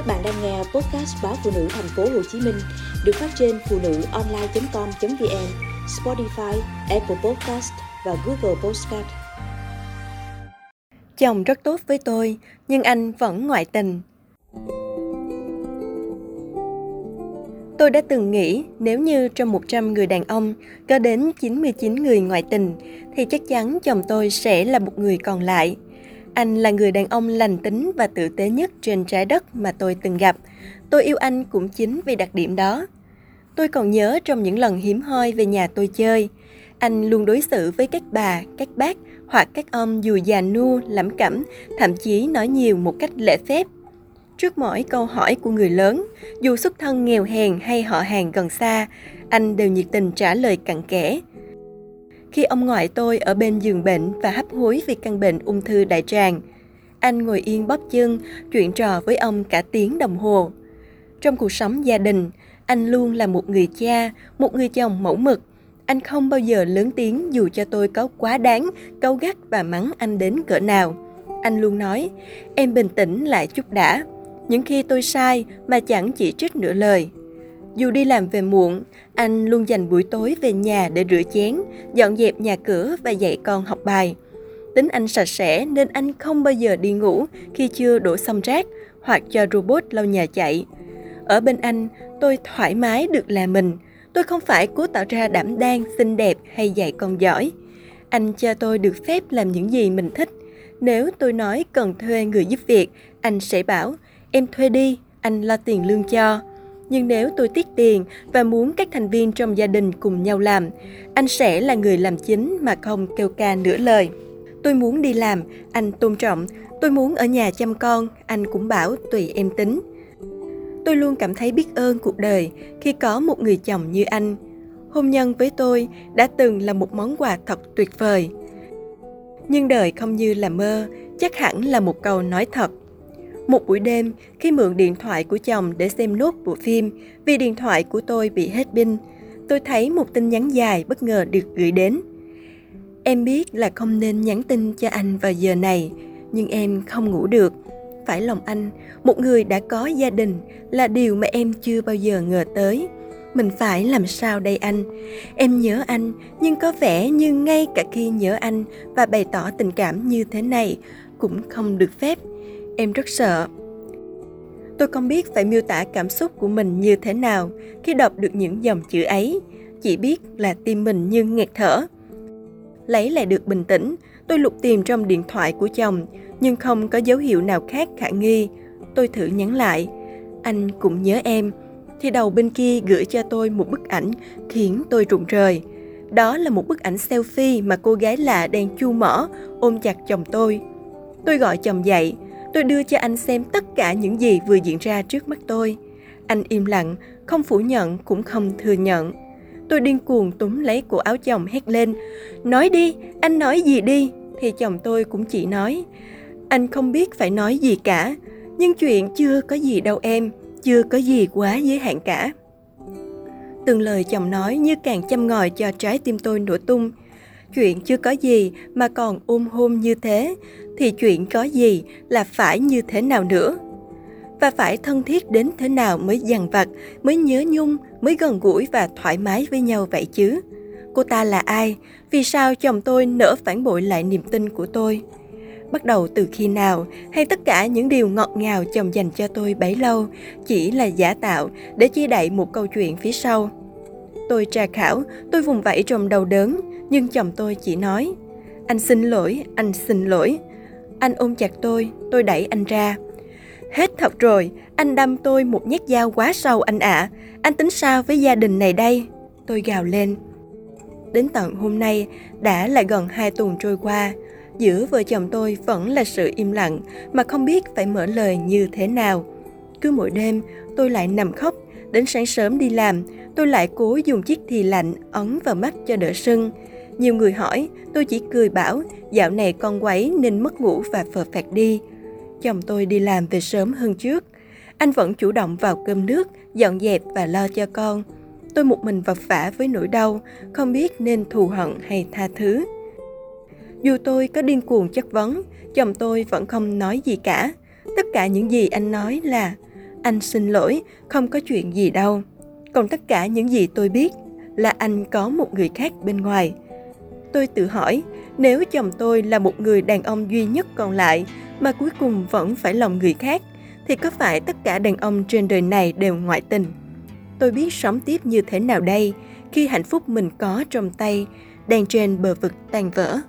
Các bạn đang nghe podcast báo phụ nữ thành phố Hồ Chí Minh được phát trên phụ nữ online.com.vn, Spotify, Apple Podcast và Google Podcast. Chồng rất tốt với tôi, nhưng anh vẫn ngoại tình. Tôi đã từng nghĩ nếu như trong 100 người đàn ông có đến 99 người ngoại tình thì chắc chắn chồng tôi sẽ là một người còn lại – anh là người đàn ông lành tính và tử tế nhất trên trái đất mà tôi từng gặp. Tôi yêu anh cũng chính vì đặc điểm đó. Tôi còn nhớ trong những lần hiếm hoi về nhà tôi chơi, anh luôn đối xử với các bà, các bác hoặc các ông dù già nua, lẩm cẩm, thậm chí nói nhiều một cách lễ phép. Trước mỗi câu hỏi của người lớn, dù xuất thân nghèo hèn hay họ hàng gần xa, anh đều nhiệt tình trả lời cặn kẽ, khi ông ngoại tôi ở bên giường bệnh và hấp hối vì căn bệnh ung thư đại tràng. Anh ngồi yên bóp chân, chuyện trò với ông cả tiếng đồng hồ. Trong cuộc sống gia đình, anh luôn là một người cha, một người chồng mẫu mực. Anh không bao giờ lớn tiếng dù cho tôi có quá đáng, câu gắt và mắng anh đến cỡ nào. Anh luôn nói, em bình tĩnh lại chút đã. Những khi tôi sai mà chẳng chỉ trích nửa lời. Dù đi làm về muộn, anh luôn dành buổi tối về nhà để rửa chén, dọn dẹp nhà cửa và dạy con học bài. Tính anh sạch sẽ nên anh không bao giờ đi ngủ khi chưa đổ xong rác hoặc cho robot lau nhà chạy. Ở bên anh, tôi thoải mái được là mình. Tôi không phải cố tạo ra đảm đang, xinh đẹp hay dạy con giỏi. Anh cho tôi được phép làm những gì mình thích. Nếu tôi nói cần thuê người giúp việc, anh sẽ bảo, em thuê đi, anh lo tiền lương cho. Nhưng nếu tôi tiết tiền và muốn các thành viên trong gia đình cùng nhau làm, anh sẽ là người làm chính mà không kêu ca nửa lời. Tôi muốn đi làm, anh tôn trọng. Tôi muốn ở nhà chăm con, anh cũng bảo tùy em tính. Tôi luôn cảm thấy biết ơn cuộc đời khi có một người chồng như anh. Hôn nhân với tôi đã từng là một món quà thật tuyệt vời. Nhưng đời không như là mơ, chắc hẳn là một câu nói thật. Một buổi đêm, khi mượn điện thoại của chồng để xem nốt bộ phim, vì điện thoại của tôi bị hết pin, tôi thấy một tin nhắn dài bất ngờ được gửi đến. Em biết là không nên nhắn tin cho anh vào giờ này, nhưng em không ngủ được. Phải lòng anh, một người đã có gia đình là điều mà em chưa bao giờ ngờ tới. Mình phải làm sao đây anh? Em nhớ anh, nhưng có vẻ như ngay cả khi nhớ anh và bày tỏ tình cảm như thế này cũng không được phép em rất sợ. Tôi không biết phải miêu tả cảm xúc của mình như thế nào khi đọc được những dòng chữ ấy, chỉ biết là tim mình như nghẹt thở. Lấy lại được bình tĩnh, tôi lục tìm trong điện thoại của chồng, nhưng không có dấu hiệu nào khác khả nghi. Tôi thử nhắn lại, anh cũng nhớ em. Thì đầu bên kia gửi cho tôi một bức ảnh khiến tôi rụng rời. Đó là một bức ảnh selfie mà cô gái lạ đang chu mỏ, ôm chặt chồng tôi. Tôi gọi chồng dậy, Tôi đưa cho anh xem tất cả những gì vừa diễn ra trước mắt tôi. Anh im lặng, không phủ nhận cũng không thừa nhận. Tôi điên cuồng túm lấy cổ áo chồng hét lên. Nói đi, anh nói gì đi. Thì chồng tôi cũng chỉ nói. Anh không biết phải nói gì cả. Nhưng chuyện chưa có gì đâu em. Chưa có gì quá giới hạn cả. Từng lời chồng nói như càng châm ngòi cho trái tim tôi nổ tung chuyện chưa có gì mà còn um ôm hôn như thế, thì chuyện có gì là phải như thế nào nữa? Và phải thân thiết đến thế nào mới dằn vặt, mới nhớ nhung, mới gần gũi và thoải mái với nhau vậy chứ? Cô ta là ai? Vì sao chồng tôi nỡ phản bội lại niềm tin của tôi? Bắt đầu từ khi nào hay tất cả những điều ngọt ngào chồng dành cho tôi bấy lâu chỉ là giả tạo để chia đậy một câu chuyện phía sau? Tôi tra khảo, tôi vùng vẫy trong đầu đớn nhưng chồng tôi chỉ nói, anh xin lỗi, anh xin lỗi. Anh ôm chặt tôi tôi đẩy anh ra. Hết thật rồi, anh đâm tôi một nhát dao quá sâu anh ạ. À. anh tính sao với gia đình này đây? Tôi gào lên. Đến tận hôm nay, đã là gần hai tuần trôi qua. Giữa vợ chồng tôi vẫn là sự im lặng, mà không biết phải mở lời như thế nào. Cứ mỗi đêm, tôi lại nằm khóc. Đến sáng sớm đi làm, tôi lại cố dùng chiếc thì lạnh ấn vào mắt cho đỡ sưng nhiều người hỏi, tôi chỉ cười bảo, dạo này con quấy nên mất ngủ và phờ phạt đi. Chồng tôi đi làm về sớm hơn trước. Anh vẫn chủ động vào cơm nước, dọn dẹp và lo cho con. Tôi một mình vật vả với nỗi đau, không biết nên thù hận hay tha thứ. Dù tôi có điên cuồng chất vấn, chồng tôi vẫn không nói gì cả. Tất cả những gì anh nói là Anh xin lỗi, không có chuyện gì đâu. Còn tất cả những gì tôi biết là anh có một người khác bên ngoài. Tôi tự hỏi, nếu chồng tôi là một người đàn ông duy nhất còn lại mà cuối cùng vẫn phải lòng người khác, thì có phải tất cả đàn ông trên đời này đều ngoại tình? Tôi biết sống tiếp như thế nào đây khi hạnh phúc mình có trong tay đang trên bờ vực tan vỡ.